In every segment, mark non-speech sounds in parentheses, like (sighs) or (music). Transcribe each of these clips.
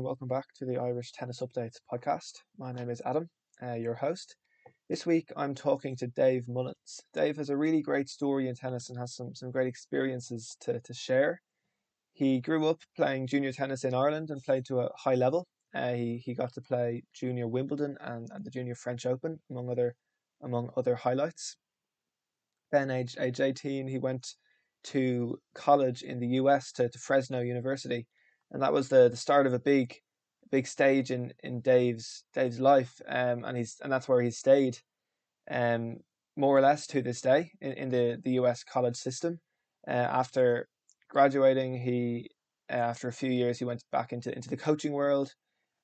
and welcome back to the Irish Tennis Updates podcast. My name is Adam, uh, your host. This week I'm talking to Dave Mullins. Dave has a really great story in tennis and has some, some great experiences to, to share. He grew up playing junior tennis in Ireland and played to a high level. Uh, he, he got to play junior Wimbledon and, and the junior French Open, among other among other highlights. Then, age, age 18, he went to college in the US to, to Fresno University, and that was the, the start of a big big stage in, in Dave's Dave's life, um, and he's and that's where he stayed, um, more or less to this day in, in the, the US college system. Uh, after graduating, he uh, after a few years he went back into into the coaching world,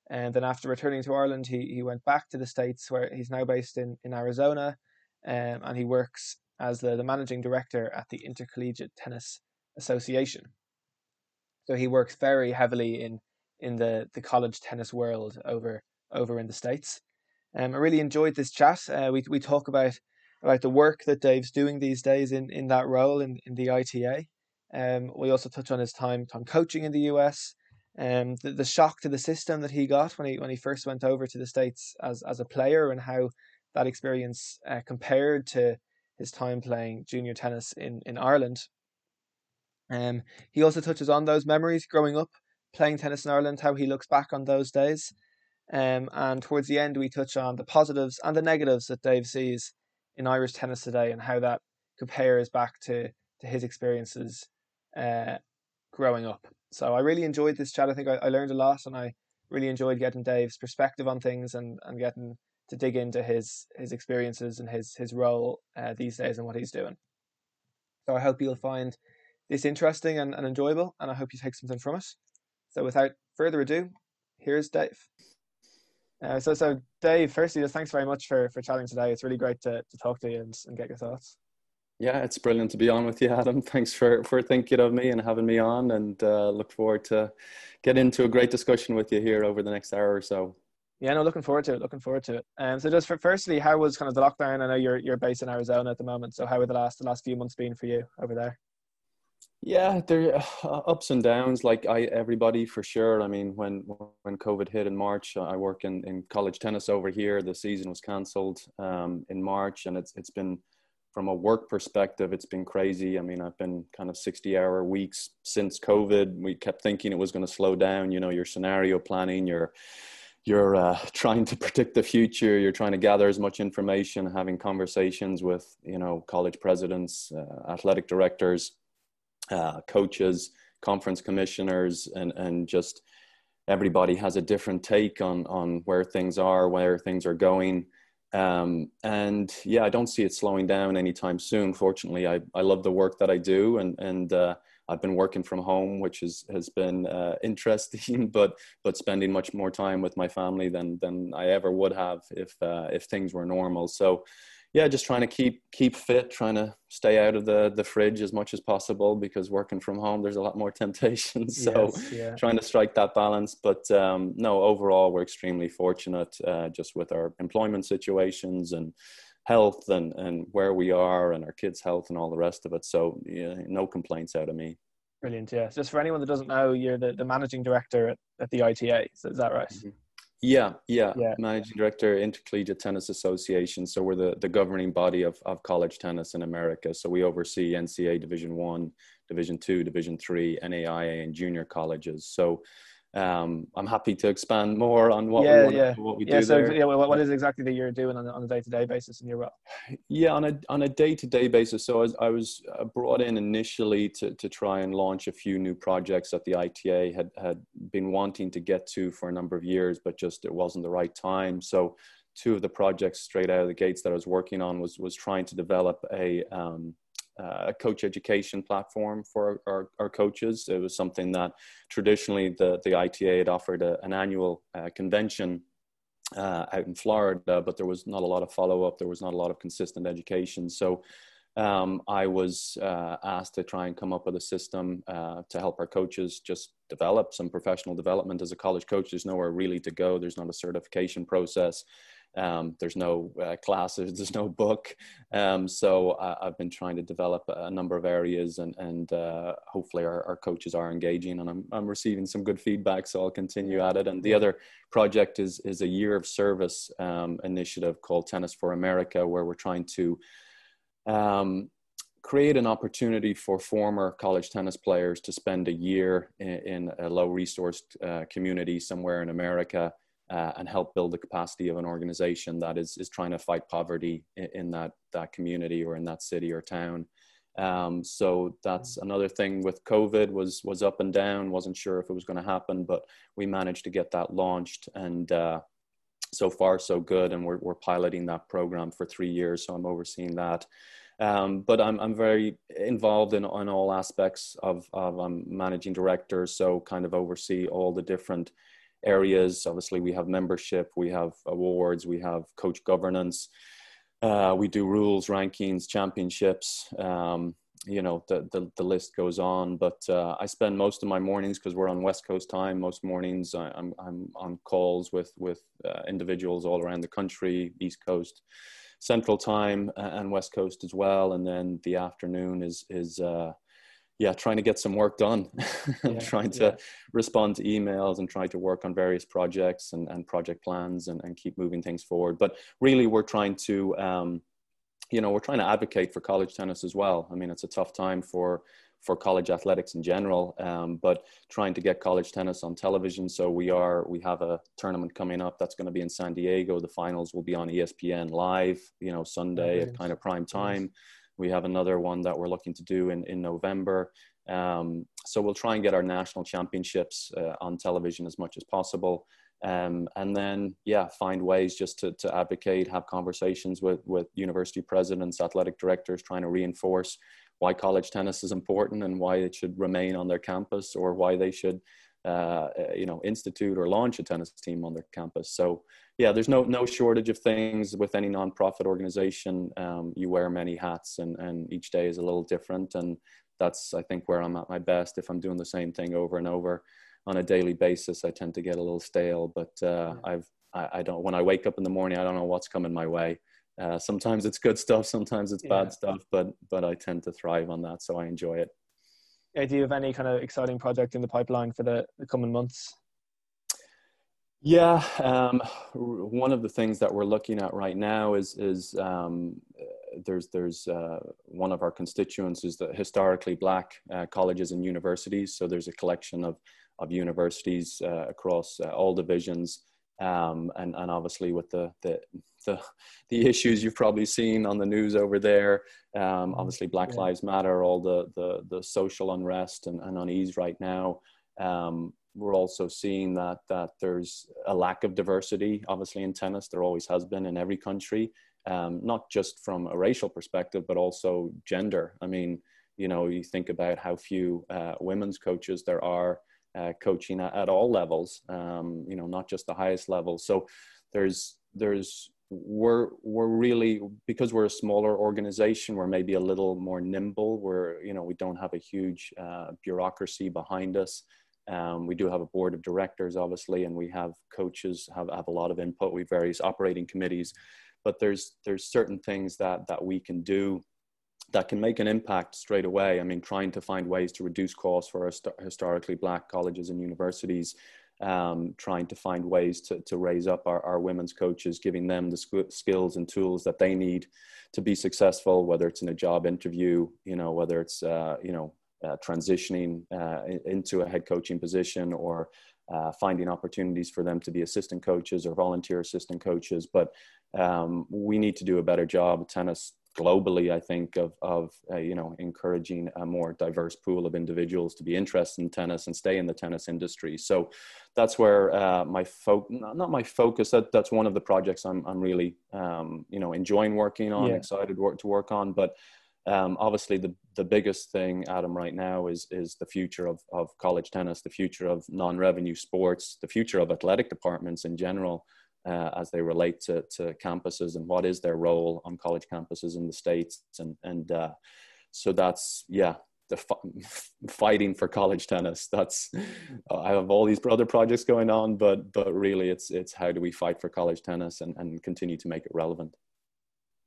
and then after returning to Ireland, he he went back to the states where he's now based in in Arizona, um, and he works as the, the managing director at the Intercollegiate Tennis Association. So he works very heavily in in the, the college tennis world over over in the states. Um, I really enjoyed this chat. Uh, we we talk about about the work that Dave's doing these days in, in that role in, in the ITA. Um, we also touch on his time time coaching in the US, um, the, the shock to the system that he got when he when he first went over to the states as as a player, and how that experience uh, compared to his time playing junior tennis in in Ireland. Um, he also touches on those memories growing up playing tennis in Ireland, how he looks back on those days. Um, and towards the end, we touch on the positives and the negatives that Dave sees in Irish tennis today and how that compares back to, to his experiences uh, growing up. So I really enjoyed this chat. I think I, I learned a lot and I really enjoyed getting Dave's perspective on things and, and getting to dig into his his experiences and his his role uh, these days and what he's doing. So I hope you'll find this interesting and, and enjoyable, and I hope you take something from it. So without further ado, here's Dave. Uh, so, so Dave, firstly, just thanks very much for, for chatting today. It's really great to, to talk to you and, and get your thoughts. Yeah, it's brilliant to be on with you, Adam. (laughs) Thanks for, for thinking of me and having me on, and uh, look forward to get into a great discussion with you here over the next hour or so. Yeah, no, looking forward to it. Looking forward to it. Um, so just for firstly, how was kind of the lockdown? I know you're you're based in Arizona at the moment. So how were the last the last few months been for you over there? Yeah, there uh, ups and downs like I everybody for sure. I mean, when when COVID hit in March, I work in, in college tennis over here. The season was cancelled um, in March, and it's it's been from a work perspective, it's been crazy. I mean, I've been kind of 60 hour weeks since COVID. We kept thinking it was going to slow down. You know, your scenario planning, your you're uh, (laughs) trying to predict the future you're trying to gather as much information having conversations with you know college presidents uh, athletic directors uh, coaches, conference commissioners, and and just everybody has a different take on on where things are, where things are going. Um, and yeah, I don't see it slowing down anytime soon. Fortunately, I, I love the work that I do, and and uh, I've been working from home, which is, has been uh, (laughs) interesting, but but spending much more time with my family than than I ever would have if uh, if things were normal. So yeah, just trying to keep keep fit, trying to stay out of the the fridge as much as possible because working from home there's a lot more (laughs) temptations. So yes, yeah. trying to strike that balance. But um, no, overall we're extremely fortunate uh, just with our employment situations and health and and where we are and our kids' health and all the rest of it. So yeah, no complaints out of me. Brilliant. Yeah. Just for anyone that doesn't know, you're the, the managing director at, at the ITA. So is that right? Mm-hmm. Yeah, yeah, yeah. Managing Director, Intercollegiate Tennis Association. So we're the, the governing body of, of college tennis in America. So we oversee NCAA Division One, Division Two, Division Three, NAIA, and junior colleges. So um, I'm happy to expand more on what yeah, we yeah. what we yeah, do so, there. Yeah, what, what is exactly that you're doing on a, on a day-to-day basis in your role? Yeah, on a on a day-to-day basis. So I was, I was uh, brought in initially to to try and launch a few new projects that the ITA had had been wanting to get to for a number of years, but just it wasn't the right time. So two of the projects straight out of the gates that I was working on was was trying to develop a um, a coach education platform for our, our, coaches. It was something that traditionally the, the ITA had offered a, an annual uh, convention uh, out in Florida, but there was not a lot of follow up. There was not a lot of consistent education. So um, I was uh, asked to try and come up with a system uh, to help our coaches just develop some professional development as a college coach. There's nowhere really to go. There's not a certification process. Um, there's no uh, classes, there's no book. Um, so I, have been trying to develop a number of areas, and and uh, hopefully our, our, coaches are engaging, and I'm I'm receiving some good feedback. So I'll continue at it. And the other project is is a year of service um, initiative called Tennis for America, where we're trying to um, create an opportunity for former college tennis players to spend a year in, in a low resourced uh, community somewhere in America uh, and help build the capacity of an organization that is, is trying to fight poverty in, in that, that community or in that city or town. Um, so that's another thing with COVID was was up and down. wasn't sure if it was going to happen, but we managed to get that launched, and uh, so far so good. And we're we're piloting that program for three years, so I'm overseeing that. Um, but I'm, I'm very involved in, in all aspects of, of I'm um, managing director, so kind of oversee all the different areas. Obviously, we have membership, we have awards, we have coach governance, uh, we do rules, rankings, championships. Um, you know, the, the, the, list goes on. But uh, I spend most of my mornings because we're on West Coast time. Most mornings I, am I'm, I'm on calls with with uh, individuals all around the country, East Coast. Central Time and West Coast as well. And then the afternoon is is uh, yeah, trying to get some work done, (laughs) yeah, trying to yeah. respond to emails and trying to work on various projects and, and project plans and, and keep moving things forward. But really, we're trying to um, you know we're trying to advocate for college tennis as well. I mean, it's a tough time for for college athletics in general, um, but trying to get college tennis on television. So we are we have a tournament coming up that's going to be in San Diego. The finals will be on ESPN live, you know, Sunday at kind of prime time. We have another one that we're looking to do in in November. Um, so we'll try and get our national championships uh, on television as much as possible. Um, and then yeah find ways just to, to advocate have conversations with with university presidents athletic directors trying to reinforce why college tennis is important and why it should remain on their campus or why they should uh, you know institute or launch a tennis team on their campus so yeah there's no no shortage of things with any nonprofit organization um, you wear many hats and and each day is a little different and that's i think where i'm at my best if i'm doing the same thing over and over on a daily basis i tend to get a little stale but uh, i've I, I don't when i wake up in the morning i don't know what's coming my way uh, sometimes it's good stuff, sometimes it's yeah. bad stuff, but but I tend to thrive on that, so I enjoy it. Yeah, do you have any kind of exciting project in the pipeline for the, the coming months? Yeah, um, one of the things that we're looking at right now is is um, there's there's uh, one of our constituents is the historically black uh, colleges and universities. So there's a collection of of universities uh, across uh, all divisions um, and and obviously with the, the the the issues you've probably seen on the news over there. Um, mm-hmm. obviously, Black yeah. Lives Matter, all the the the social unrest and, and unease right now. Um, we're also seeing that that there's a lack of diversity, obviously in tennis. There always has been in every country, um, not just from a racial perspective, but also gender. I mean, you know, you think about how few uh, women's coaches there are uh, coaching at, at, all levels, um, you know, not just the highest level. So there's, there's, we're, we're really, because we're a smaller organization, we're maybe a little more nimble. We're, you know, we don't have a huge uh, bureaucracy behind us. Um, we do have a board of directors, obviously, and we have coaches have, have a lot of input. We have various operating committees, but there's there's certain things that that we can do that can make an impact straight away. I mean, trying to find ways to reduce costs for historically black colleges and universities, um, trying to find ways to, to raise up our, our women's coaches, giving them the skills and tools that they need to be successful, whether it's in a job interview, you know, whether it's, uh, you know, transitioning uh, into a head coaching position or uh, finding opportunities for them to be assistant coaches or volunteer assistant coaches. But um, we need to do a better job. Tennis globally, I think, of, of uh, you know, encouraging a more diverse pool of individuals to be interested in tennis and stay in the tennis industry. So that's where uh, my focus, not my focus, that, that's one of the projects I'm, I'm really, um, you know, enjoying working on, yeah. excited work, to work on. But um, obviously the, the biggest thing, Adam, right now is, is the future of, of college tennis, the future of non-revenue sports, the future of athletic departments in general uh, as they relate to, to campuses and what is their role on college campuses in the states and and uh, so that's yeah the f- (laughs) fighting for college tennis. That's I have all these other projects going on, but but really, it's it's how do we fight for college tennis and and continue to make it relevant.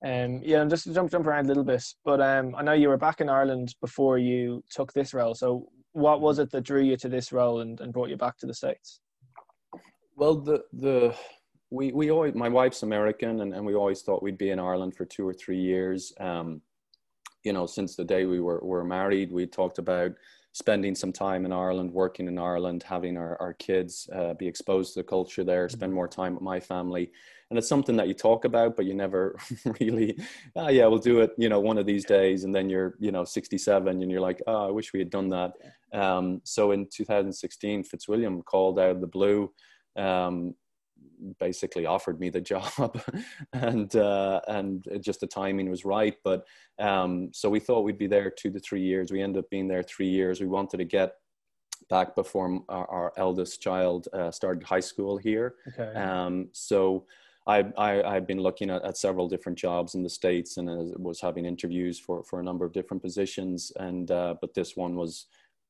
Um, yeah, and just to jump jump around a little bit, but um, I know you were back in Ireland before you took this role. So, what was it that drew you to this role and, and brought you back to the states? Well, the the we we always my wife's American, and, and we always thought we'd be in Ireland for two or three years. Um, you know, since the day we were were married, we talked about spending some time in Ireland, working in Ireland, having our, our kids uh, be exposed to the culture there, spend mm-hmm. more time with my family. And it's something that you talk about, but you never (laughs) really, ah, yeah, we'll do it, you know, one of these days. And then you're, you know, 67 and you're like, oh, I wish we had done that. Um, so in 2016, Fitzwilliam called out of the blue um, basically offered me the (laughs) job and uh, and just the timing was right but um, so we thought we'd be there two to three years we ended up being there three years we wanted to get back before our, our eldest child uh, started high school here okay. um, so I, I, I've been looking at, at several different jobs in the States and was having interviews for, for a number of different positions. And, uh, but this one was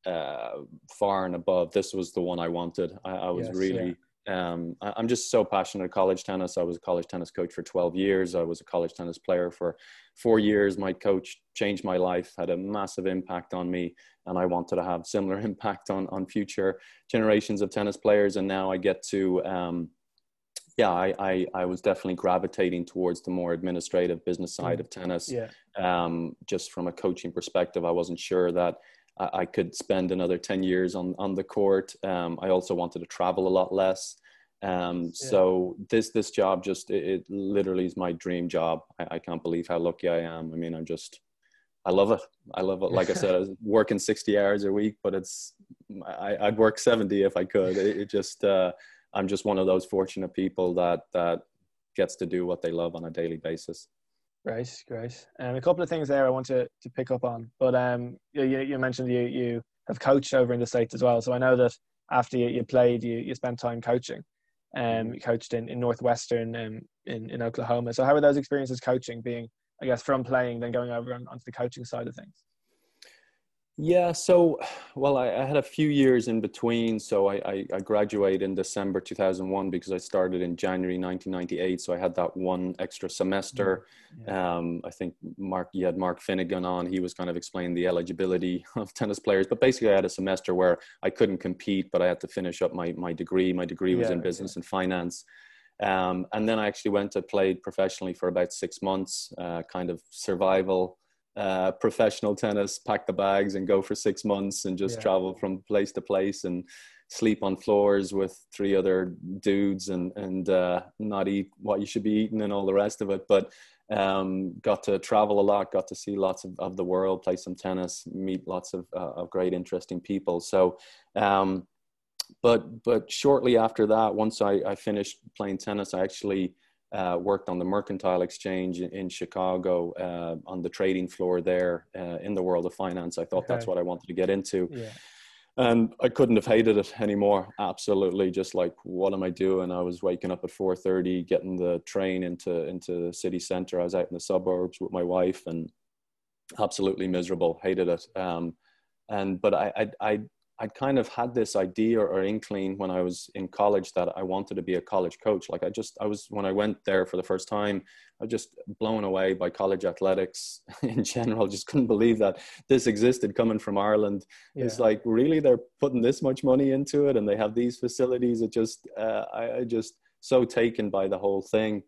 uh, far and above. This was the one I wanted. I, I was yes, really, yeah um, I, am just so passionate at college tennis. I was a college tennis coach for 12 years. I was a college tennis player for four years. My coach changed my life, had a massive impact on me, and I wanted to have similar (laughs) impact on on future generations of tennis players. And now I get to, um, yeah, I, I, I was definitely gravitating towards the more administrative business side mm. of tennis. Yeah. Um, just from a coaching perspective, I wasn't sure that I, could spend another 10 years on, on the court. Um, I also wanted to travel a lot less. Um, yeah. So this this job just it, it, literally is my dream job. I, I, can't believe how lucky I am. I mean, I'm just I love it. I love it. Like I said, I was (laughs) working 60 hours a week, but it's I, would work 70 if I could. It, it just uh, I'm just one of those fortunate people that that gets to do what they love on a daily basis. Great, great. Um, a couple of things there I want to, to pick up on, but um, you, you mentioned you you have coached over in the states as well. So I know that after you, you played, you, you spent time coaching. Um, mm-hmm. you coached in, in Northwestern um, in in Oklahoma. So how were those experiences coaching, being I guess from playing, then going over on, onto the coaching side of things? Yeah, so (sighs) well, I, I, had a few years in between. So I, I, I, graduated in December 2001 because I started in January 1998. So I had that one extra semester. Mm, yeah. Um, I think Mark, you had Mark Finnegan on. He was kind of explaining the eligibility (laughs) of tennis players. But basically, I had a semester where I couldn't compete, but I had to finish up my, my degree. My degree was yeah, in business yeah. and finance. Um, and then I actually went to played professionally for about six months, uh, kind of survival uh, professional tennis, pack the bags and go for six months and just yeah. travel from place to place and sleep on floors with three other dudes and and uh, not eat what you should be eating and all the rest of it. But um, got to travel a lot, got to see lots of, of the world, play some tennis, meet lots of, uh, of great, interesting people. So, um, but but shortly after that, once I, I finished playing tennis, I actually uh, worked on the Mercantile Exchange in, in Chicago uh, on the trading floor there uh, in the world of finance. I thought okay. that's what I wanted to get into. Yeah. And I couldn't have hated it anymore. Absolutely, just like what am I doing? I was waking up at four thirty, getting the train into into the city center. I was out in the suburbs with my wife, and absolutely miserable. Hated it. Um, and but I I, I I'd kind of had this idea or inkling when I was in college that I wanted to be a college coach. Like I just, I was, when I went there for the first time, I was just blown away by college athletics (laughs) in general. Just couldn't believe that this existed coming from Ireland. Yeah. It's like, really, they're putting this much money into it and they have these facilities. It just, uh, I, I just so taken by the whole thing.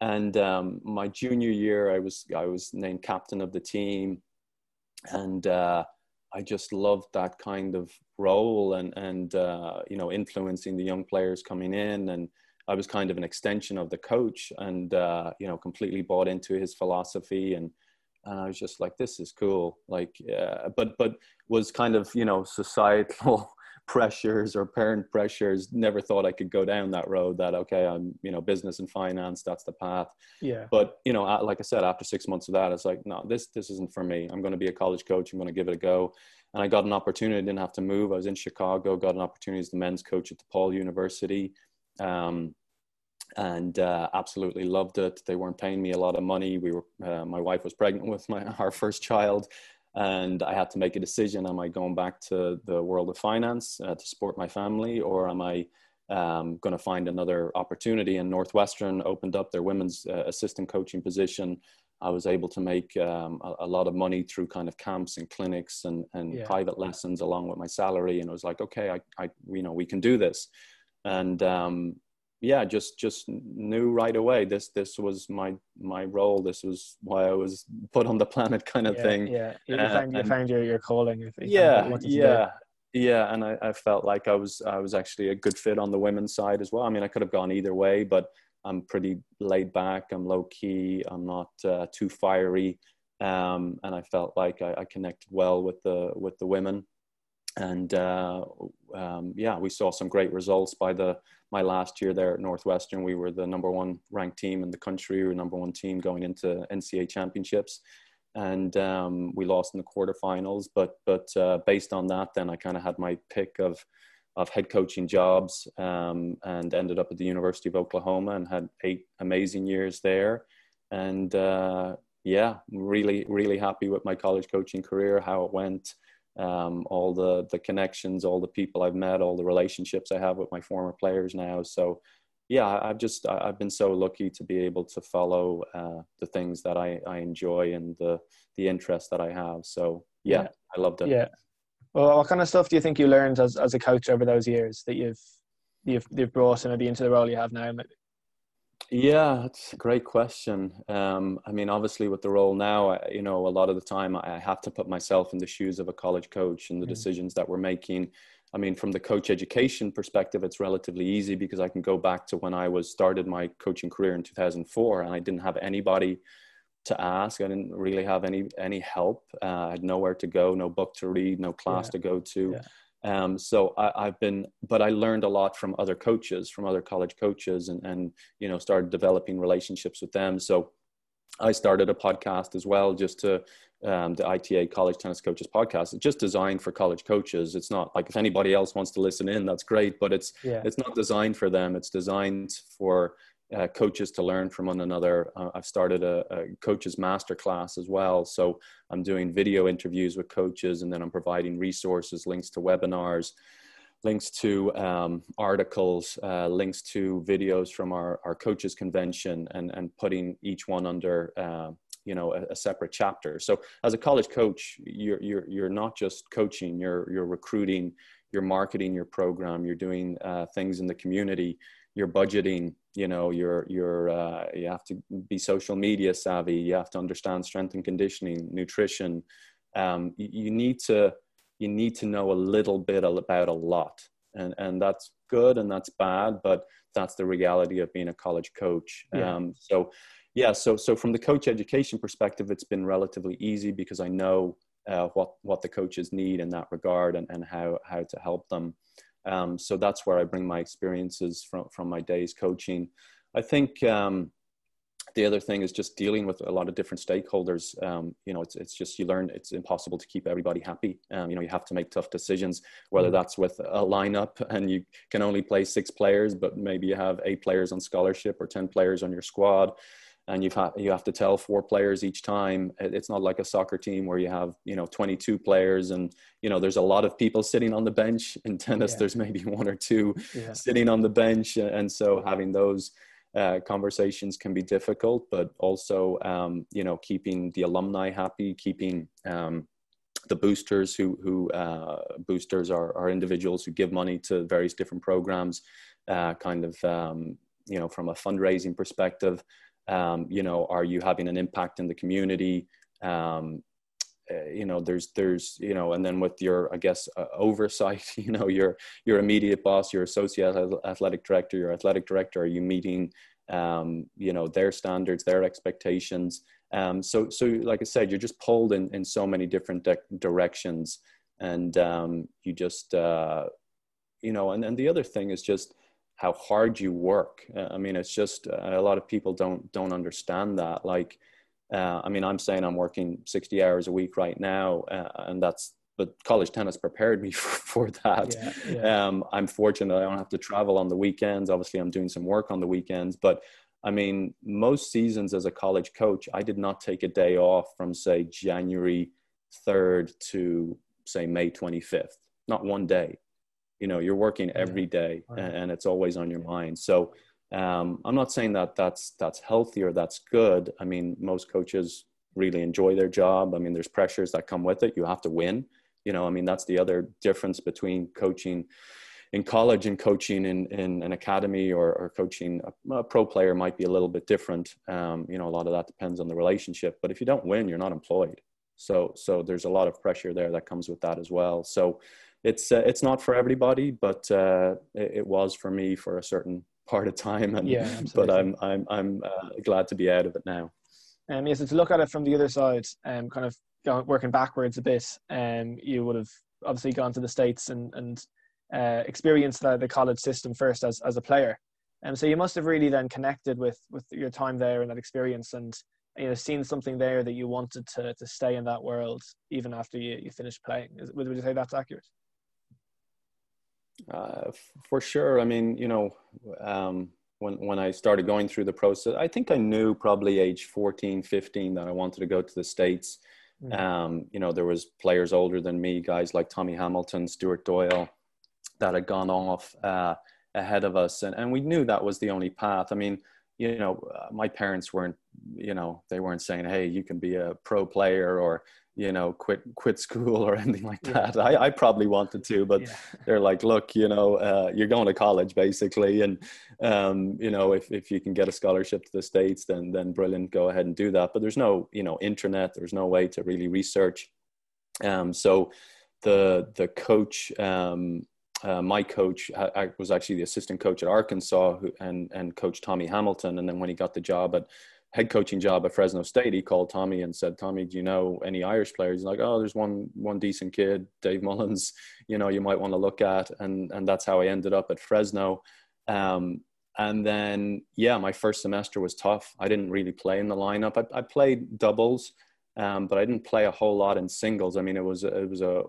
And um, my junior year, I was, I was named captain of the team. And, uh, I just loved that kind of role and and uh, you know influencing the young players coming in. And I was kind of an extension of the coach and uh, you know completely bought into his philosophy. And and I was just like this is cool. Like uh, but but was kind of you know societal pressures or parent pressures never thought i could go down that road that okay i'm you know business and finance that's the path. Yeah. But you know like i said after six months of that it's like no this this isn't for me. I'm going to be a college coach i'm going to give it a go. And i got an opportunity I didn't have to move i was in chicago got an opportunity as the men's coach at DePaul University. Um, and uh, absolutely loved it. They weren't paying me a lot of money. We were, uh, my wife was pregnant with my (laughs) our first child, and I had to make a decision: Am I going back to the world of finance uh, to support my family, or am I um, going to find another opportunity? And Northwestern opened up their women's uh, assistant coaching position. I was able to make um, a, a, lot of money through kind of camps and clinics and, and yeah. private lessons along with my salary. And I was like, okay, I, I you know, we can do this. And um, yeah, just just knew right away this this was my my role. This was why I was put on the planet, kind of yeah, thing. Yeah, you, uh, found, you found your your calling. yeah, yeah, yeah. And I, I felt like I was I was actually a good fit on the women's side as well. I mean, I could have gone either way, but I'm pretty laid back. I'm low key. I'm not uh, too fiery, um, and I felt like I, I connected well with the with the women and uh, um, yeah, we saw some great results by the my last year there at Northwestern. We were the number one ranked team in the country. We were number one team going into NCAA championships, and um, we lost in the quarterfinals. But but uh, based on that, then I kind of had my pick of of head coaching jobs um, and ended up at the University of Oklahoma and had eight amazing years there. And uh, yeah, really really happy with my college coaching career, how it went um, all the the connections, all the people I've met, all the relationships I have with my former players now. So yeah, I've just I've been so lucky to be able to follow uh, the things that I, I enjoy and the the interest that I have. So yeah, yeah, I loved it. Yeah. Well, what kind of stuff do you think you learned as, as a coach over those years that you've you've you've brought maybe into the role you have now? Maybe? Yeah, it's a great question. Um, I mean, obviously, with the role now, you know, a lot of the time I have to put myself in the shoes of a college coach and the mm. decisions that we're making. I mean, from the coach education perspective, it's relatively easy because I can go back to when I was started my coaching career in 2004, and I didn't have anybody to ask. I didn't really have any any help. Uh, I had nowhere to go, no book to read, no class yeah. to go to. Yeah. Um, so I, have been, but I learned a lot from other coaches, from other college coaches, and and you know started developing relationships with them. So I started a podcast as well, just to um, the ITA College Tennis Coaches podcast. It's just designed for college coaches. It's not like if anybody else wants to listen in, that's great, but it's yeah. it's not designed for them. It's designed for uh, coaches to learn from one another. Uh, I've started a, a coaches master class as well. So I'm doing video interviews with coaches and then I'm providing resources, links to webinars, links to um, articles, uh, links to videos from our, our coaches convention and, and putting each one under, uh, you know, a, a, separate chapter. So as a college coach, you're, you're, you're not just coaching, you're, you're recruiting, you're marketing your program, you're doing uh, things in the community, you're budgeting, you know you're you're uh, you have to be social media savvy you have to understand strength and conditioning nutrition. Um, you, you, need to you need to know a little bit about a lot. And and that's good and that's bad but that's the reality of being a college coach. Yeah. um, so yeah so so from the coach education perspective it's been relatively easy because i know uh, what what the coaches need in that regard and, and how how to help them um, so that's where I bring my experiences from, from my days coaching. I think um, the other thing is just dealing with a lot of different stakeholders. Um, you know, it's, it's just you learn it's impossible to keep everybody happy. Um, you know, you have to make tough decisions, whether mm. that's with a lineup and you can only play six players, but maybe you have eight players on scholarship or 10 players on your squad and you've had you have to tell four players each time it's not like a soccer team where you have you know 22 players and you know there's a lot of people sitting on the bench in tennis yeah. there's maybe one or two yeah. sitting on the bench and so having those uh, conversations can be difficult but also um, you know keeping the alumni happy keeping um, the boosters who who uh, boosters are, are individuals who give money to various different programs uh, kind of um, you know from a fundraising perspective um, you know are you having an impact in the community? Um, uh, you know there's there's you know and then with your i guess uh, oversight (laughs) you know your your immediate boss your associate athletic director your athletic director are you meeting um, you know their standards their expectations? Um, so so like i said you're just pulled in in so many different de- directions. And um, you just uh, you know and, and the other thing is just how hard you work. Uh, I mean, it's just uh, a lot of people don't don't understand that. Like, uh, I mean, I'm saying I'm working 60 hours a week right now, uh, and that's but college tennis prepared me (laughs) for, for that. Yeah, yeah. Um, I'm fortunate I don't have to travel on the weekends. Obviously, I'm doing some work on the weekends, but I mean, most seasons as a college coach, I did not take a day off from say January 3rd to say May 25th, not one day. You know, you're working every day and, it's always on your mind. So um, I'm not saying that that's, that's healthy or that's good. I mean, most coaches really enjoy their job. I mean, there's pressures that come with it. You have to win. You know, I mean, that's the other difference between coaching in college and coaching in, in an academy or, or coaching a, a, pro player might be a little bit different. Um, you know, a lot of that depends on the relationship. But if you don't win, you're not employed. So so there's a lot of pressure there that comes with that as well. So it's uh, it's not for everybody, but uh, it, it, was for me for a certain part of time. And yeah, (laughs) but I'm I'm I'm uh, glad to be out of it now. Um, yes, to look at it from the other side, um, kind of going, working backwards a bit, um, you would have obviously gone to the states and and uh, experienced the, the college system first as as a player, and um, so you must have really then connected with with your time there and that experience, and you know seen something there that you wanted to to stay in that world even after you you finished playing. Is, would, would you say that's accurate? Uh, for sure. I mean, you know. Um, when, when I started going through the process, I think I knew probably age 14, 15 that I wanted to go to the States. Mm. Um, you know, there was players older than me, guys like Tommy Hamilton, Stuart Doyle, that had gone off uh, ahead of us. And, and we knew that was the only path. I mean, you know, uh, my parents weren't, you know, they weren't saying, hey, you can be a pro player or, you know quit quit school or (laughs) anything like that yeah. I, I probably wanted to but yeah. they're like look you know uh, you're going to college basically and um, you know if, if you can get a scholarship to the states then then brilliant go ahead and do that but there's no you know internet there's no way to really research um, so the the coach um, uh, my coach I, was actually the assistant coach at Arkansas who, and and coach Tommy Hamilton and then when he got the job at head coaching job at Fresno State, he called Tommy and said, "Tommy, do you know any Irish players?" He's like, "Oh, there's one one decent kid, Dave Mullins. (laughs) You know, you might want to look at." And and that's how I ended up at Fresno. Um, and then yeah, my first semester was tough. I didn't really play in the lineup. I, I played doubles, um, but I didn't play a whole lot in singles. I mean, it was it was a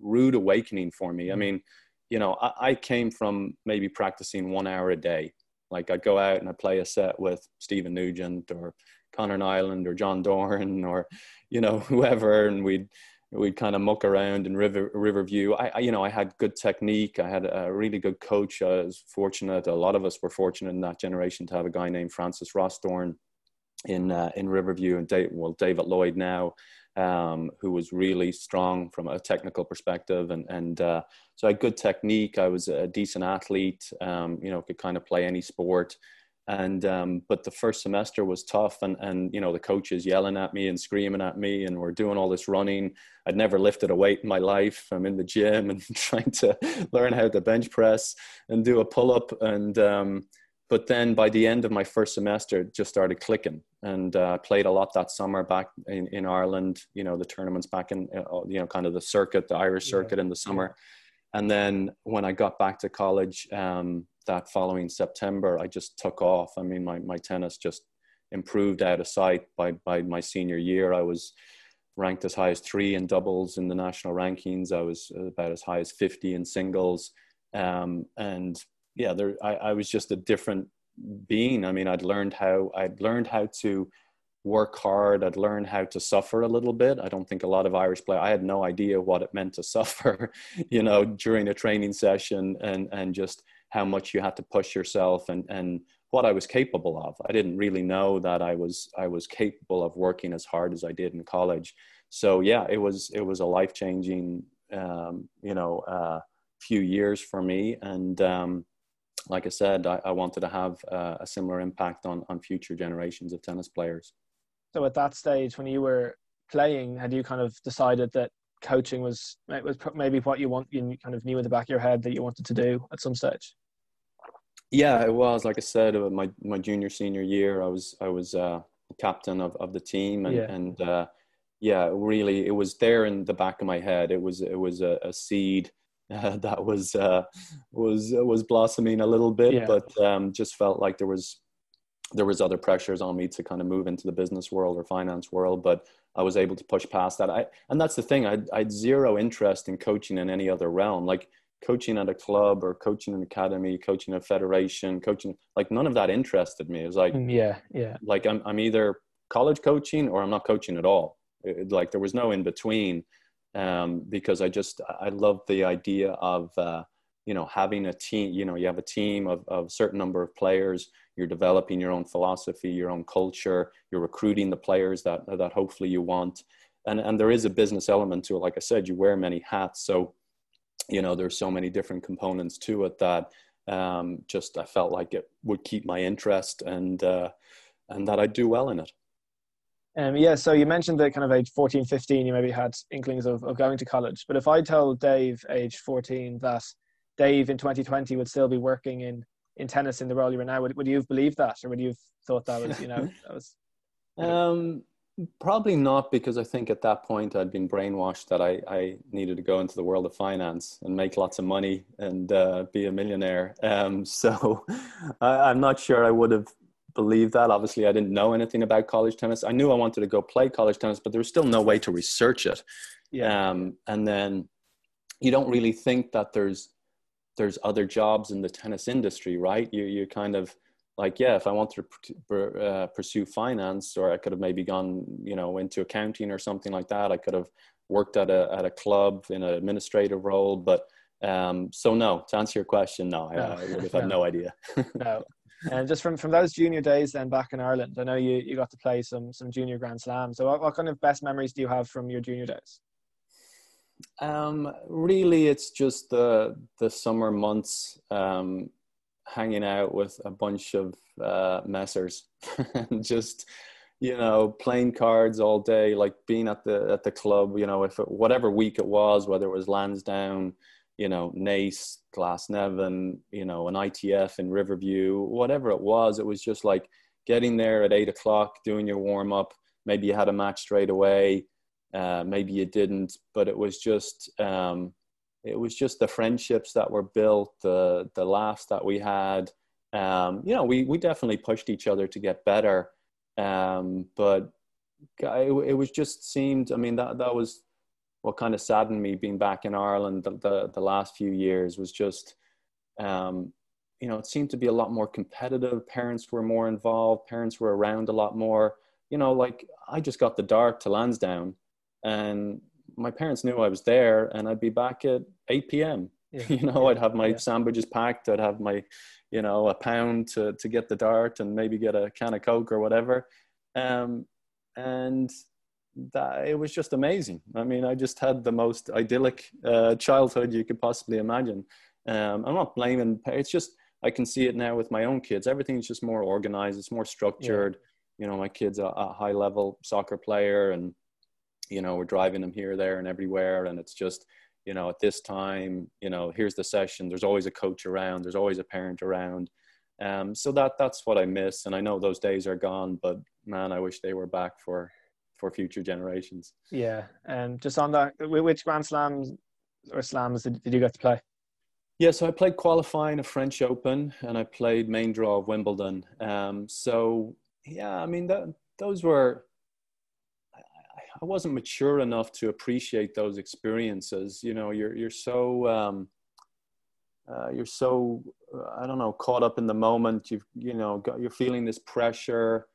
rude awakening for me. I mm. mean, you know, I, I came from maybe practicing one hour a day like I'd go out and I'd play a set with Stephen Nugent or Conor Niland or John Doran (laughs) or, you know, whoever. And we'd, we'd kind of muck around in River, Riverview. I, I, you know, I had good technique. I had a really good coach. I was fortunate. A lot of us were fortunate in that generation to have a guy named Francis Rossdorn in, uh, in Riverview and Dave, well, David Lloyd now um, who was really strong from a technical perspective. And, and uh, so I had good technique. I was a decent athlete, um, you know, could kind of play any sport. And, um, but the first semester was tough and, and, you know, the coaches yelling at me and screaming at me and we're doing all this running. I'd never lifted a weight in my life. I'm in the gym and (laughs) trying to learn how to bench press and do a pull up. And, um, but then by the end of my first semester, it just started clicking and uh, played a lot that summer back in, in Ireland, you know, the tournaments back in, uh, you know, kind of the circuit, the Irish circuit yeah. in the summer. And then when I got back to college um, that following September, I just took off. I mean, my, my tennis just improved out of sight by, by my senior year. I was ranked as high as three in doubles in the national rankings. I was about as high as 50 in singles. Um, and yeah, there, I, I was just a different being. I mean, I'd learned how I'd learned how to work hard. I'd learned how to suffer a little bit. I don't think a lot of Irish players. I had no idea what it meant to (laughs) suffer, you know, during a training session, and and just how much you had to push yourself and and what I was capable of. I didn't really know that I was I was capable of working as hard as I did in college. So yeah, it was it was a life changing, um, you know, uh, few years for me, and um, like I said, I, I wanted to have uh, a similar impact on, on future generations of tennis players. So at that stage, when you were playing, had you kind of decided that coaching was was maybe what you want? You kind of knew in the back of your head that you wanted to do at some stage. Yeah, it was. Like I said, uh, my my junior senior year, I was I was uh, captain of, of the team, and yeah. and uh, yeah, really, it was there in the back of my head. It was it was a, a seed uh, (laughs) that was uh, was was blossoming a little bit, yeah. but um, just felt like there was there was other pressures on me to kind of move into the business world or finance world, but I was able to push past that. I and that's the thing. I I had zero interest in coaching in any other realm, like coaching at a club or coaching an academy, coaching a federation, coaching like none of that interested me. It was like mm, yeah, yeah. Like I'm I'm either college coaching or I'm not coaching at all it, like there was no in between um, because I just I love the idea of uh, you know having a team. You know, you have a team of of a certain number of players. You're developing your own philosophy, your own culture. You're recruiting the players that that hopefully you want, and and there is a business element to it. Like I said, you wear many hats, so you know there's so many different components to it that um, just I felt like it would keep my interest and uh, and that I'd do well in it. Um, yeah, so you mentioned that kind of age 14, 15, you maybe had inklings of, of going to college. But if I told Dave, age 14, that Dave in 2020 would still be working in, in tennis in the role you're in now, would, would you have believed that? Or would you have thought that was, you know, (laughs) that was. Um, probably not because I think at that point I'd been brainwashed that I, I needed to go into the world of finance and make lots of money and uh, be a millionaire. Um, (laughs) so I, I'm not sure I would have believe that. Obviously, I didn't know anything about college tennis. I knew I wanted to go play college tennis, but there was still no way to research it. Yeah. Um, and then you don't really think that there's there's other jobs in the tennis industry, right? You you kind of like, yeah, if I wanted to uh, pursue finance, or I could have maybe gone, you know, into accounting or something like that. I could have worked at a at a club in an administrative role, but um, so no. To answer your question, no. I, I would have had (laughs) no, no idea. (laughs) no, and just from from those junior days then back in Ireland, I know you you got to play some some junior Grand Slams. So what, what kind of best memories do you have from your junior days? Um, really, it's just the the summer months, um, hanging out with a bunch of uh, messers, and (laughs) just you know playing cards all day, like being at the at the club. You know, if it, whatever week it was, whether it was Lansdowne, you know, Naas, Glasnevin, you know, an ITF in Riverview, whatever it was, it was just like getting there at eight o'clock, doing your warm up. Maybe you had a match straight away, uh, maybe you didn't, but it was just, um, it was just the friendships that were built, the the laughs that we had. Um, you know, we we definitely pushed each other to get better, um, but it, it was just seemed. I mean, that that was what kind of saddened me being back in Ireland the, the, the last few years was just, um, you know, it seemed to be a lot more competitive. Parents were more involved. Parents were around a lot more. You know, like I just got the dart to Lansdowne and my parents knew I was there and I'd be back at 8 p.m. Yeah. (laughs) You know, yeah. I'd have my yeah. sandwiches packed. I'd have my, you know, a pound to, to get the dart and maybe get a can of Coke or whatever. Um, and that it was just amazing. I mean, I just had the most idyllic uh, childhood you could possibly imagine. Um, I'm not blaming. It's just I can see it now with my own kids. Everything's just more organized. It's more structured. Yeah. You know, my kid's a, a high level soccer player, and you know we're driving them here, there, and everywhere. And it's just you know at this time, you know, here's the session. There's always a coach around. There's always a parent around. Um, so that that's what I miss, and I know those days are gone. But man, I wish they were back for for future generations. Yeah, and um, just on that, which Grand Slams or Slams did, did you get to play? Yeah, so I played qualifying a French Open, and I played main draw of Wimbledon. Um, so yeah, I mean that, those were. I wasn't mature enough to appreciate those experiences. You know, you're you're so um, uh, you're so uh, I don't know caught up in the moment. You've you know got, you're feeling this pressure.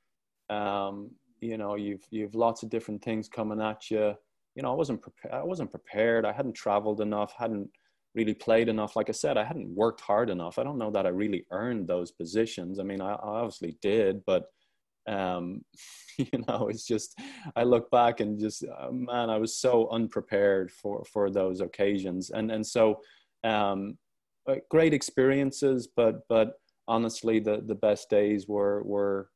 Um, you know you've you've lots of different things coming at you. You know i wasn't prepared i wasn't prepared. I hadn't traveled enough hadn't really played enough. Like i said i hadn't worked hard enough. I don't know that i really earned those positions. I mean i, I obviously did but um (laughs) you know it's just i look back and just uh, man i was so unprepared for for those occasions. And and so um uh, great experiences but but honestly the the best days were were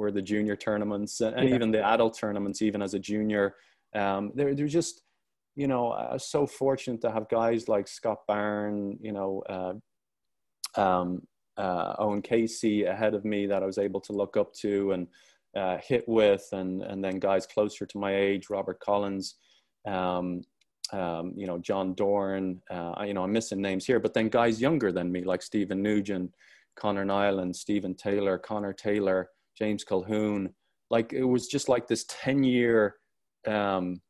were the junior tournaments and yeah. even the adult tournaments, even as a junior. Um, they're, they're just, you know, I was so fortunate to have guys like Scott Byrne, you know, uh, um, uh, Owen Casey ahead of me that I was able to look up to and uh, hit with, and and then guys closer to my age, Robert Collins, um, um, you know, John Doran. Uh, you know, I'm missing names here, but then guys younger than me like Stephen Nugent, Conor Niland, Stephen Taylor, Connor Taylor. James Calhoun. Like it was just like this 10 year um,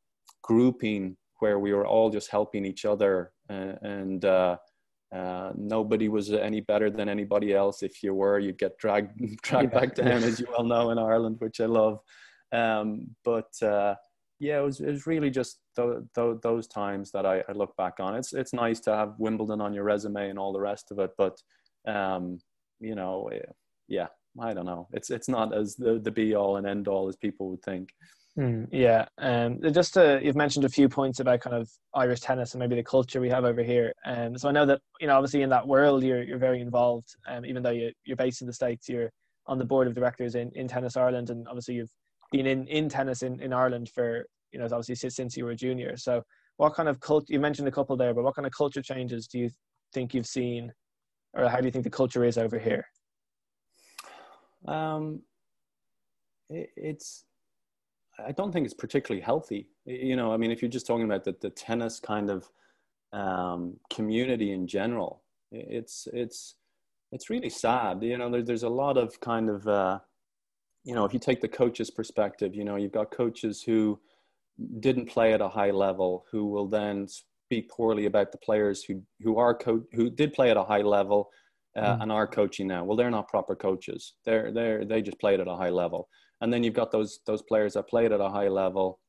grouping where we were all just helping each other uh, and uh, uh, nobody was any better than anybody else. If you were, you'd get dragged (laughs) dragged yeah. back down, as you well know in Ireland, which I love. Um, but uh, yeah, it was, it was really just th- th- those times that I, I, look back on. It's it's nice to have Wimbledon on your resume and all the rest of it, but um, you know, yeah, I don't know. It's it's not as the the be all and end all as people would think. Mm, yeah, um, just to, you've mentioned a few points about kind of Irish tennis and maybe the culture we have over here. Um, so I know that you know obviously in that world you're you're very involved. Um, even though you you're based in the states, you're on the board of directors in, in Tennis Ireland, and obviously you've been in, in tennis in, in Ireland for you know obviously since, since you were a junior. So what kind of culture you mentioned a couple there, but what kind of culture changes do you think you've seen, or how do you think the culture is over here? Um, it, it's I don't think it's particularly healthy. You know, I mean, if you're just talking about the, the tennis kind of um, community in general, it's it's it's really sad. You know, there, there's a lot of kind of uh, you know, if you take the coach's perspective, you know, you've got coaches who didn't play at a high level who will then speak poorly about the players who who are co- who did play at a high level uh, mm. and are coaching now. Well, they're not proper coaches. They're they're they just played at a high level. And then you've got those those players that played at a high level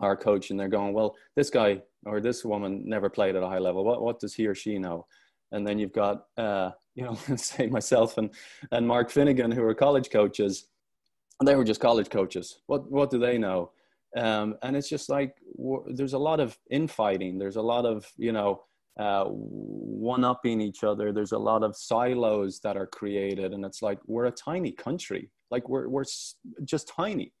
are coaching. They're going, well, this guy or this woman never played at a high level. What what does he or she know? And then you've got uh, you know, (laughs) say myself and and Mark Finnegan who are college coaches they were just college coaches. What what do they know? Um, and it's just like there's a lot of infighting. There's a lot of you know uh, one upping each other. There's a lot of silos that are created, and it's like we're a tiny country. Like we're we're just tiny.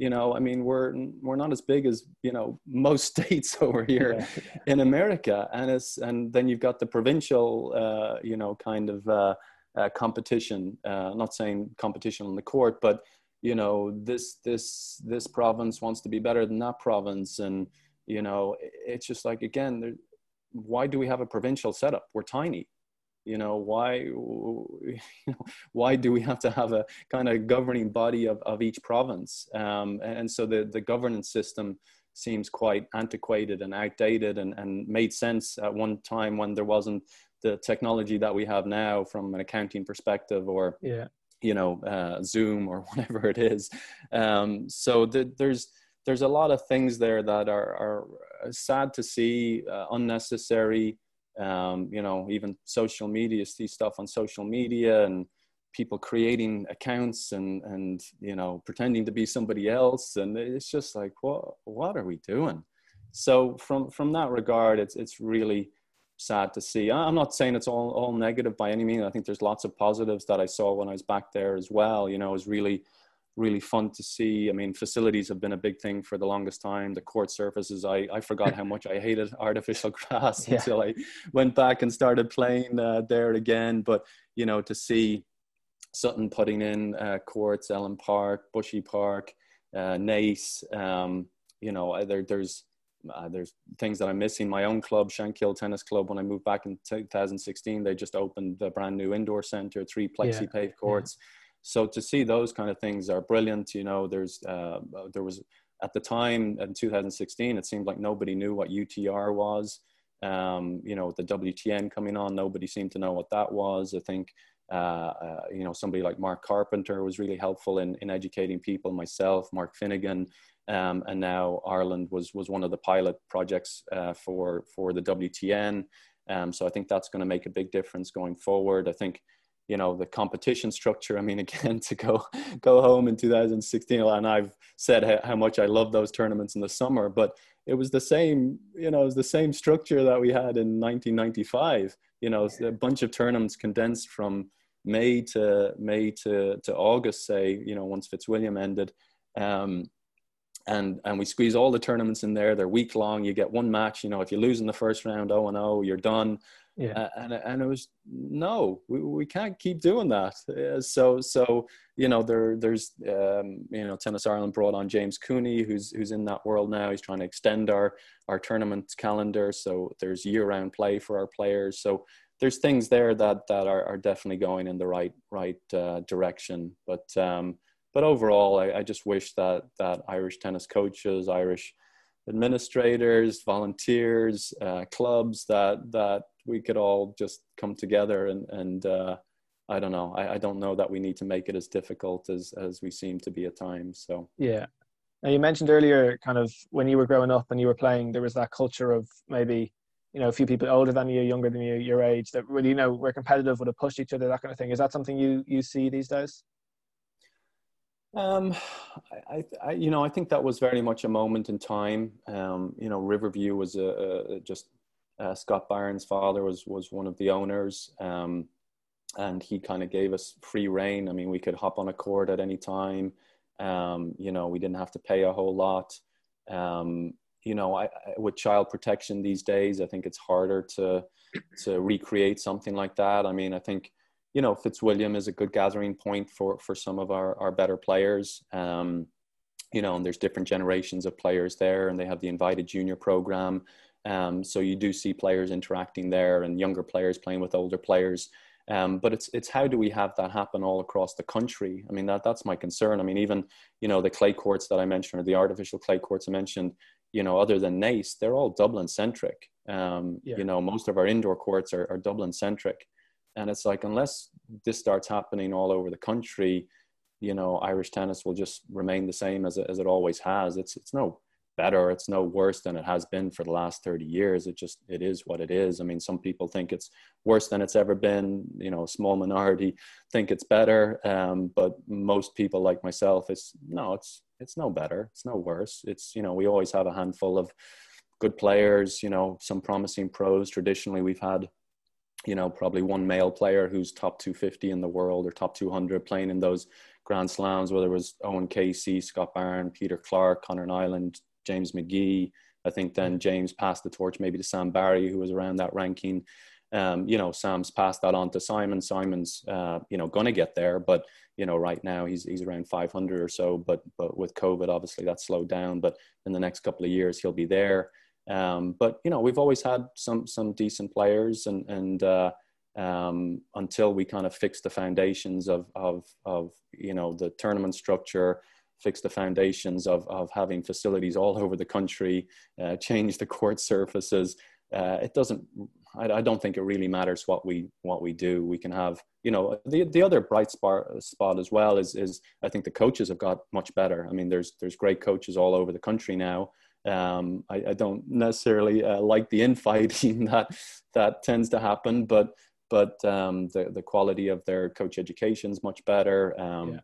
You know, I mean, we're we're not as big as you know most (laughs) states over here yeah. in America, and it's and then you've got the provincial, uh, you know, kind of uh, uh competition. Uh, not saying competition on the court, but you know this this this province wants to be better than that province and you know it's just like again there, why do we have a provincial setup? We're tiny you know why (laughs) you know, why do we have to have a kind of governing body of, of each province? Um, and so the, the governance system seems quite antiquated and outdated and, and made sense at one time when there wasn't the technology that we have now from an accounting perspective or yeah. you know uh, Zoom or (laughs) whatever it is. Um, so the, there's there's a lot of things there that are are sad to see, uh, unnecessary. Um, you know, even social media, see stuff on social media and people creating accounts and and you know pretending to be somebody else, and it's just like what what are we doing? So from from that regard, it's it's really sad to see. I'm not saying it's all, all negative by any means. I think there's lots of positives that I saw when I was back there as well. You know, was really, really fun to see. I mean, facilities have been a big thing for the longest time. The court surfaces, I, I forgot how much I hated (laughs) artificial grass yeah. until I went back and started playing uh, there again. But, you know, to see Sutton putting in uh, courts, Elm Park, Bushy Park, uh, Naas, um, you know, there, there's, uh, there's things that I'm missing. My own club, Shankill Tennis Club, when I moved back in 2016, they just opened a brand new indoor center, three plexi yeah. paved courts. Yeah. So to see those kind of things are brilliant. You know, there's uh, there was at the time in 2016, it seemed like nobody knew what UTR was. Um, you know, the WTN coming on, nobody seemed to know what that was. I think. Uh, uh, you know, somebody like Mark Carpenter was really helpful in, in educating people, myself, Mark Finnegan, um, and now Ireland was was one of the pilot projects uh, for for the WTN. Um, so I think that's going to make a big difference going forward. I think you know the competition structure. I mean, (laughs) again, to go go home in 2016, and I've said how, much I love those tournaments in the summer, but it was the same. You know, it was the same structure that we had in 1995. You know, a bunch of tournaments condensed from May to May to to August, say. You know, once Fitzwilliam ended. Um, and and we squeeze all the tournaments in there. They're week long. You get one match. You know, if you lose in the first round, oh and oh, you're done. Yeah. Uh, and and it was no, we, we can't keep doing that. Uh, so so you know there there's um, you know Tennis Ireland brought on James Cooney who's who's in that world now. He's trying to extend our our tournament calendar. So there's year round play for our players. So there's things there that that are, are definitely going in the right right uh, direction. But um, but overall, I, I just wish that that Irish tennis coaches, Irish administrators, volunteers, uh, clubs that that we could all just come together and and uh, I don't know. I, I don't know that we need to make it as difficult as as we seem to be at times. So yeah, Now you mentioned earlier, kind of when you were growing up and you were playing, there was that culture of maybe you know a few people older than you, younger than you, your age that really you know were competitive, would have pushed each other, that kind of thing. Is that something you you see these days? Um, I, I, you know, I think that was very much a moment in time. Um, you know, Riverview was a, a just uh, Scott Barron's father was was one of the owners, um, and he kind of gave us free reign. I mean, we could hop on a court at any time. Um, you know, we didn't have to pay a whole lot. Um, you know, I, I, with child protection these days, I think it's harder to to recreate something like that. I mean, I think you know Fitzwilliam is a good gathering point for for some of our our better players. Um, you know, and there's different generations of players there, and they have the invited junior program. Um, so you do see players interacting there, and younger players playing with older players. Um, but it's it's how do we have that happen all across the country? I mean that that's my concern. I mean even you know the clay courts that I mentioned or the artificial clay courts I mentioned, you know other than Naas, they're all Dublin centric. Um, yeah. You know most of our indoor courts are, are Dublin centric, and it's like unless this starts happening all over the country, you know Irish tennis will just remain the same as it, as it always has. It's it's no better it's no worse than it has been for the last 30 years. It just it is what it is. I mean some people think it's worse than it's ever been. You know a small minority think it's better um, but most people like myself it's no it's it's no better. It's no worse. It's you know we always have a handful of good players you know some promising pros. Traditionally we've had you know probably one male player who's top 250 in the world or top 200 playing in those grand slams whether it was owen casey scott barron peter clark conor Niland, James McGee. I think then James passed the torch maybe to Sam Barry, who was around that ranking. Um, you know, Sam's passed that on to Simon. Simon's, uh, you know, going to get there, but you know, right now he's he's around 500 or so. But but with COVID, obviously that slowed down. But in the next couple of years, he'll be there. Um, but you know, we've always had some some decent players, and and uh, um, until we kind of fix the foundations of of of you know the tournament structure, fix the foundations of, of having facilities all over the country, uh, change the court surfaces. Uh, it doesn't, I, I, don't think it really matters what we, what we do. We can have, you know, the, the other bright spot, spot as well is, is I think the coaches have got much better. I mean, there's, there's great coaches all over the country now. Um, I, I, don't necessarily uh, like the infighting (laughs) that, that tends to happen, but, but um, the, the quality of their coach education is much better. Um, yeah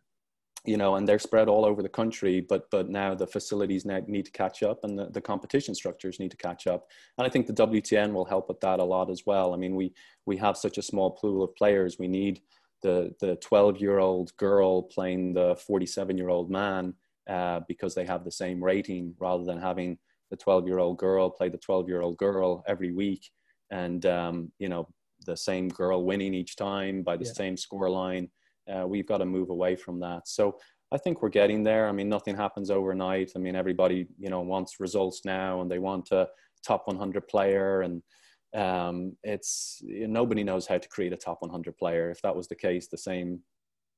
you know, and they're spread all over the country, but but now the facilities now need to catch up, and the, the competition structures need to catch up. And I think the WTN will help with that a lot as well. I mean, we we have such a small pool of players. We need the the 12 year old girl playing the 47 year old man uh, because they have the same rating, rather than having the 12 year old girl play the 12 year old girl every week, and um, you know the same girl winning each time by the yeah. same score line uh, we've got to move away from that. So I think we're getting there. I mean, nothing happens overnight. I mean, everybody, you know, wants results now and they want a top 100 player and um, it's you know, nobody knows how to create a top 100 player. If that was the case, the same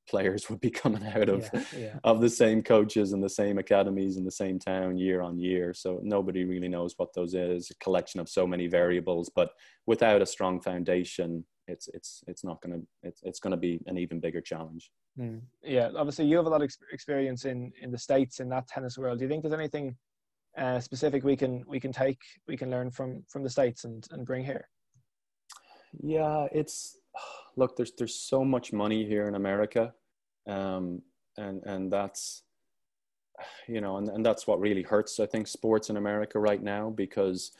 players (laughs) would be coming out of yeah, yeah. of the same coaches and the same academies in the same town year on year. So nobody really knows what those is. A collection of so many variables, but without a strong foundation, it's it's it's not going to it's, it's to be an even bigger challenge. Mm. yeah obviously you have a lot of experience in in the states in that tennis world. Do you think there's anything uh, specific we can we can take we can learn from from the states and and bring here? Yeah it's look there's there's so much money here in america um and and that's you know and, and that's what really hurts i think sports in america right now because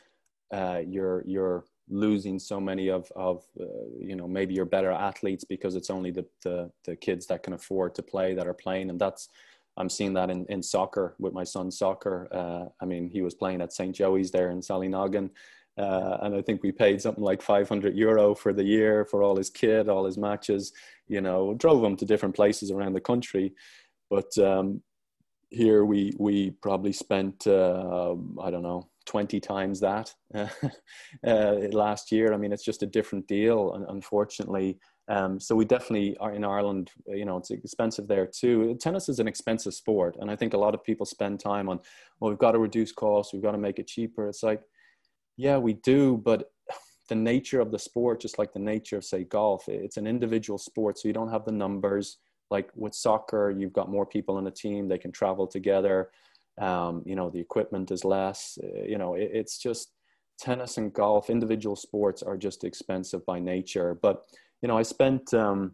uh, you're you're losing so many of of uh, you know maybe you're better athletes because it's only the, the the kids that can afford to play that are playing and that's I'm seeing that in, in soccer with my son's soccer. Uh, I mean, he was playing at St. Joey's there in Sallynoggin. Uh, and I think we paid something like 500 euro for the year for all his kit, all his matches, you know, drove him to different places around the country. But um, here we, we probably spent, uh, I don't know, 20 times that (laughs) uh, last year. I mean, it's just a different deal, unfortunately. Um, so we definitely are in Ireland. You know, it's expensive there too. Tennis is an expensive sport, and I think a lot of people spend time on, well, we've got to reduce costs, we've got to make it cheaper. It's like, yeah, we do, but (sighs) the nature of the sport, just like the nature of say golf, it's an individual sport, so you don't have the numbers. Like with soccer, you've got more people in a team; they can travel together Um, you know, the equipment is less. Uh, you know, it, it's just tennis and golf, individual sports are just expensive by nature. But you know, I spent um,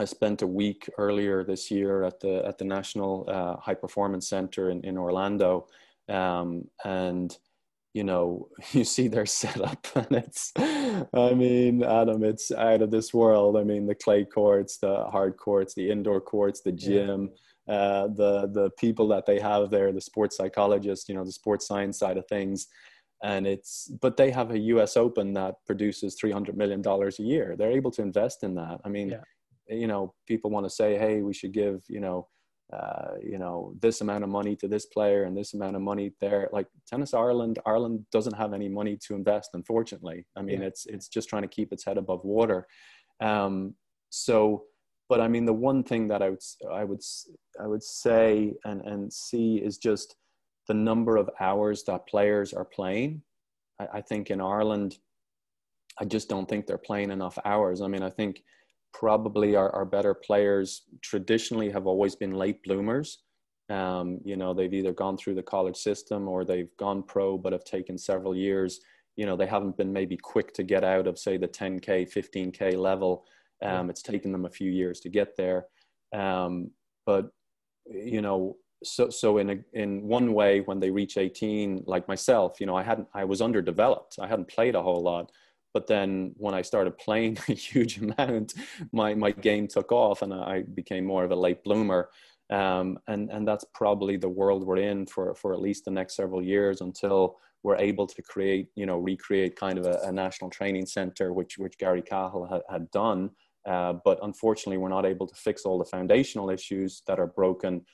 I spent a week earlier this year at the at the National uh, High Performance Center in, in Orlando, um, and you know (laughs) you see their (laughs) setup and it's i mean adam it's out of this world i mean the clay courts the hard courts the indoor courts the gym yeah. Uh, the the people that they have there the sports psychologists you know the sports science side of things. And it's but they have a us open that produces 300 million dollars a year. They're able to invest in that. I mean yeah. you know people want to say hey we should give you know uh, you know this amount of money to this player and this amount of money there. Like tennis ireland ireland doesn't have any money to invest unfortunately. I mean yeah. it's it's just trying to keep its head above water. Um, so but i mean the one thing that i would i would i would say and and see is just the number of hours that players are playing I, I think in ireland i just don't think they're playing enough hours i mean i think probably our, our better players traditionally have always been late bloomers. Um, you know, they've either gone through the college system or they've gone pro, but have taken several years. You know, they haven't been maybe quick to get out of, say, the 10K, 15K level. Um, it's taken them a few years to get there. Um, but, you know, so, so in, a, in one way, when they reach 18, like myself, you know, I hadn't, I was underdeveloped. I hadn't played a whole lot but then when I started playing (laughs) a huge amount, my, my game took off and I became more of a late bloomer. Um, and, and that's probably the world we're in for, for at least the next several years until we're able to create, you know, recreate kind of a, a national training center, which, which Gary Cahill had, had done. Uh, but unfortunately, we're not able to fix all the foundational issues that are broken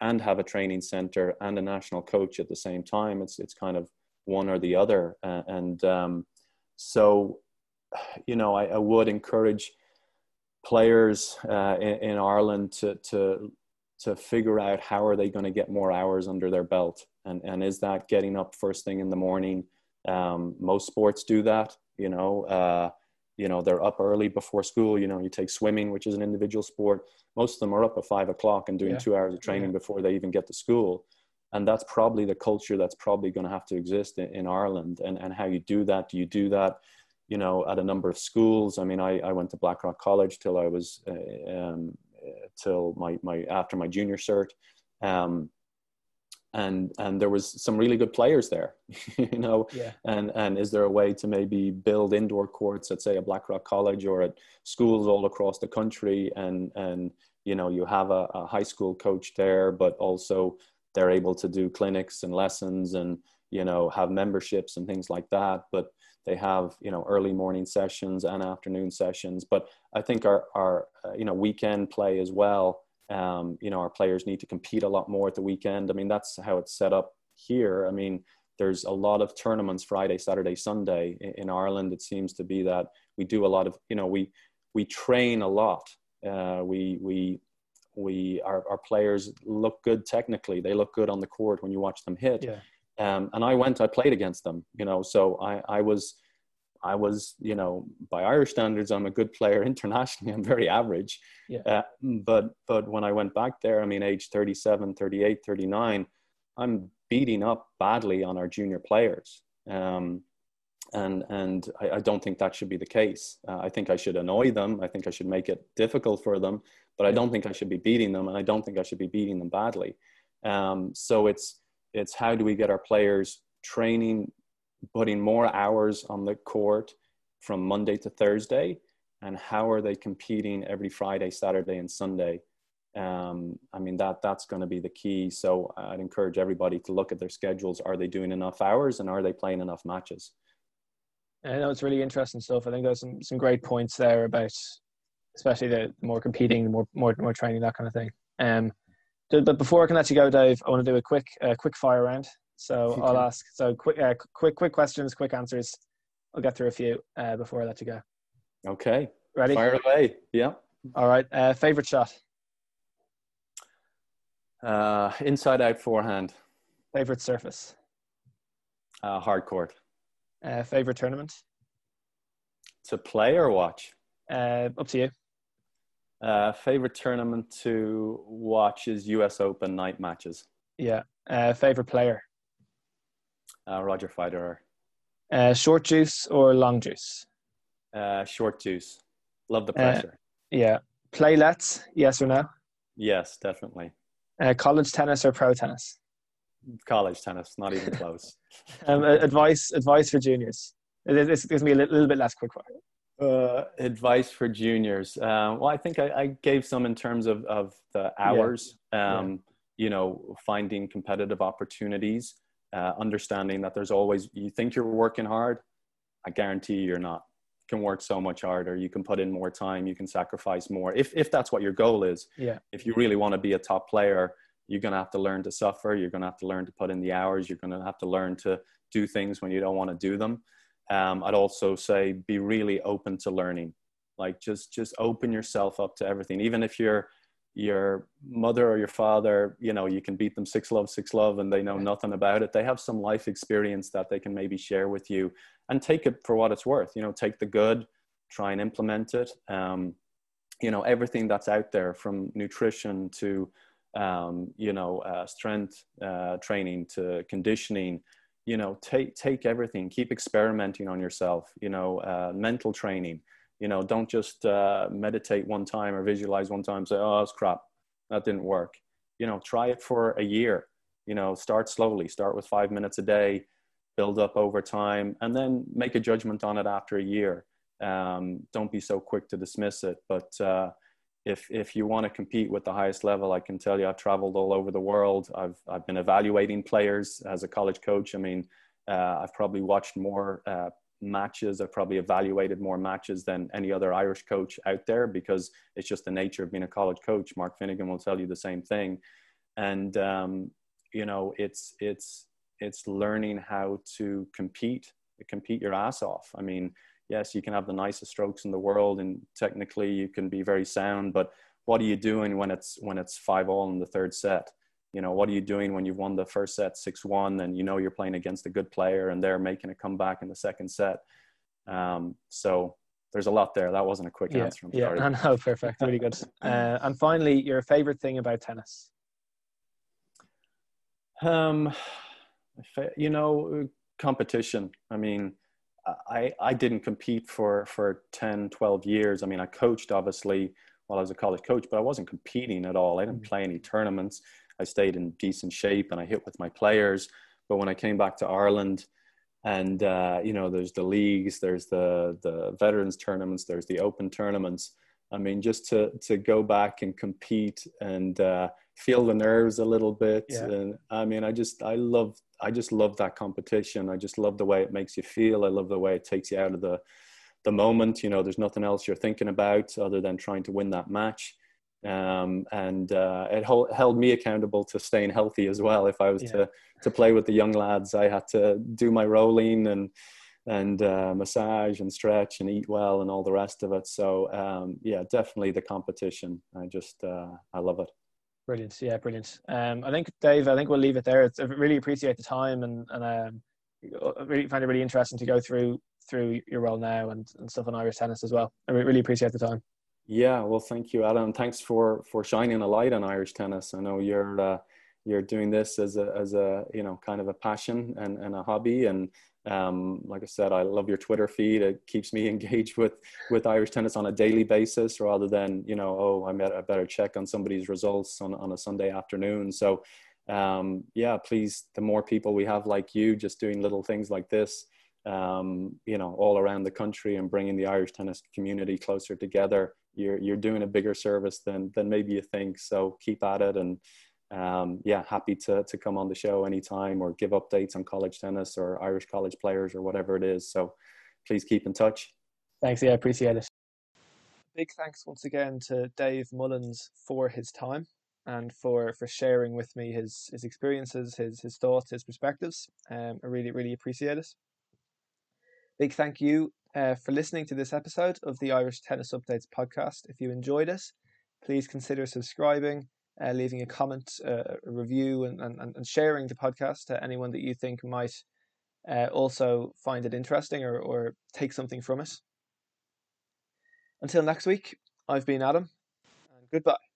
and have a training center and a national coach at the same time. It's, it's kind of one or the other. Uh, and, um, so, you know, I, I would encourage players uh, in, in, Ireland to, to, to figure out how are they going to get more hours under their belt. And, and is that getting up first thing in the morning? Um, most sports do that, you know, uh, you know, they're up early before school. You know, you take swimming, which is an individual sport. Most of them are up at five o'clock and doing yeah. two hours of training yeah. before they even get to school and that's probably the culture that's probably going to have to exist in, in, Ireland. And and how you do that? Do you do that? You know, at a number of schools. I mean, I, I went to Blackrock College till I was uh, um, till my my after my junior cert, um, and and there was some really good players there. (laughs) you know, yeah. and and is there a way to maybe build indoor courts at say a Blackrock College or at schools all across the country, and and you know you have a, a high school coach there, but also they're able to do clinics and lessons and you know have memberships and things like that but they have you know early morning sessions and afternoon sessions but i think our our uh, you know weekend play as well um, you know our players need to compete a lot more at the weekend. I mean that's how it's set up here. I mean there's a lot of tournaments friday saturday sunday in, in ireland. It seems to be that we do a lot of you know we we train a lot. Uh, we we we our, our players look good technically. They look good on the court when you watch them hit. Yeah. um, and i went i played against them you know so i i was i was you know by irish standards i'm a good player (laughs) internationally i'm very average yeah. Uh, but but when i went back there i mean age 37 38 39 i'm beating up badly on our junior players um, and and I, I, don't think that should be the case. Uh, I think I should annoy them. I think I should make it difficult for them, but I don't think I should be beating them, and I don't think I should be beating them badly. Um, so it's it's how do we get our players training, putting more hours on the court from Monday to Thursday, and how are they competing every Friday, Saturday, and Sunday? Um, I mean that that's going to be the key. So I'd encourage everybody to look at their schedules. Are they doing enough hours, and are they playing enough matches? I know it's really interesting stuff. I think there's some, some great points there about, especially the more competing, more more more training, that kind of thing. Um, but before I can let you go, Dave, I want to do a quick uh, quick fire round. So. I'll ask so quick uh, quick quick questions, quick answers. I'll get through a few uh, before I let you go. Okay. Ready? Fire away. Yeah. All right. Uh, favorite shot. Uh, inside out forehand. Favorite surface. Uh, hard court. Uh, favorite tournament? To play or watch? Uh, up to you. Uh, favorite tournament to watch is U.S. Open night matches. Yeah. Uh, favorite player? Uh, Roger Federer. Uh, short deuce or long deuce? Uh, short deuce. Love the pressure. yeah. Playlets? Yes or no? Yes, definitely. college tennis or pro tennis? College tennis, not even close. (laughs) (laughs) um, advice, advice for juniors. This gives me a little, little bit less quick fire. Uh, advice for juniors. Uh, well, I think I, I, gave some in terms of, of the hours. Yeah. Um, yeah. You know, finding competitive opportunities, uh, understanding that there's always. You think you're working hard, I guarantee you're not. You can work so much harder. You can put in more time. You can sacrifice more. If if that's what your goal is. Yeah. If you really want to be a top player, you're going to have to learn to suffer. You're going to have to learn to put in the hours. You're going to have to learn to do things when you don't want to do them um, i'd also say be really open to learning like just just open yourself up to everything even if your your mother or your father you know you can beat them six love six love and they know nothing about it. They have some life experience that they can maybe share with you and take it for what it's worth you know take the good try and implement it. Um, you know everything that's out there from nutrition to um, you know uh, strength uh, training to conditioning you know take take everything. Keep experimenting on yourself you know uh, mental training you know don't just uh, meditate one time or visualize one time say oh it's crap. That didn't work. You know try it for a year. You know start slowly. Start with five minutes a day. Build up over time and then make a judgment on it after a year. Um, don't be so quick to dismiss it. But uh, if if you want to compete with the highest level, I can tell you I've traveled all over the world. I've I've been evaluating players as a college coach. I mean, uh, I've probably watched more uh, matches. I've probably evaluated more matches than any other Irish coach out there because it's just the nature of being a college coach. Mark Finnegan will tell you the same thing, and um, you know it's it's it's learning how to compete compete your ass off. I mean, yes, you can have the nicest strokes in the world, and technically you can be very sound. But what are you doing when it's when it's five all in the third set? You know, what are you doing when you've won the first set six one, and you know you're playing against a good player, and they're making a comeback in the second set? Um, so there's a lot there. That wasn't a quick yeah, answer. I'm yeah, sorry. (laughs) no, perfect, really good. (laughs) Uh, and finally, your favorite thing about tennis? Um, you know, competition. I mean, I, I didn't compete for, for 10, 12 years. I mean, I coached obviously while I was a college coach, but I wasn't competing at all. I didn't mm. play any tournaments. I stayed in decent shape and I hit with my players. But when I came back to Ireland, and uh, you know, there's the leagues, there's the the veterans tournaments, there's the open tournaments. I mean, just to to go back and compete and uh, feel the nerves a little bit. Yeah. And I mean, I just I love I just love that competition. I just love the way it makes you feel. I love the way it takes you out of the the moment. You know, there's nothing else you're thinking about other than trying to win that match. Um, and uh, it hold, held me accountable to staying healthy as well. If I was yeah. to to play with the young lads, I had to do my rolling and and uh, massage and stretch and eat well and all the rest of it. So um, yeah, definitely the competition. I just uh, I love it. Brilliant. Yeah, brilliant. Um, I think Dave, I think we'll leave it there. It's, I really appreciate the time and and um, I really find it really interesting to go through through your role now and, and stuff on Irish tennis as well. I really appreciate the time. Yeah, well, thank you, Adam. Thanks for for shining a light on Irish tennis. I know you're uh, you're doing this as a as a you know kind of a passion and, and a hobby and um, like I said, I love your Twitter feed. It keeps me (laughs) engaged with with Irish tennis on a daily basis, rather than you know, oh, I better check on somebody's results on on a Sunday afternoon. So, um, yeah, please, the more people we have like you, just doing little things like this, um, you know, all around the country and bringing the Irish tennis community closer together, you're you're doing a bigger service than than maybe you think. So keep at it and um, yeah, happy to, to come on the show anytime or give updates on college tennis or Irish college players or whatever it is. So please keep in touch. Thanks. Yeah, I appreciate it. Big thanks once again to Dave Mullins for his time and for, for sharing with me his, his experiences, his, his thoughts, his perspectives. Um, I really, really appreciate it. Big thank you uh, for listening to this episode of the Irish Tennis Updates podcast. If you enjoyed it, please consider subscribing uh, leaving a comment, uh, a review, and, and, and sharing the podcast to anyone that you think might uh, also find it interesting or, or take something from it. Until next week, I've been Adam, and goodbye.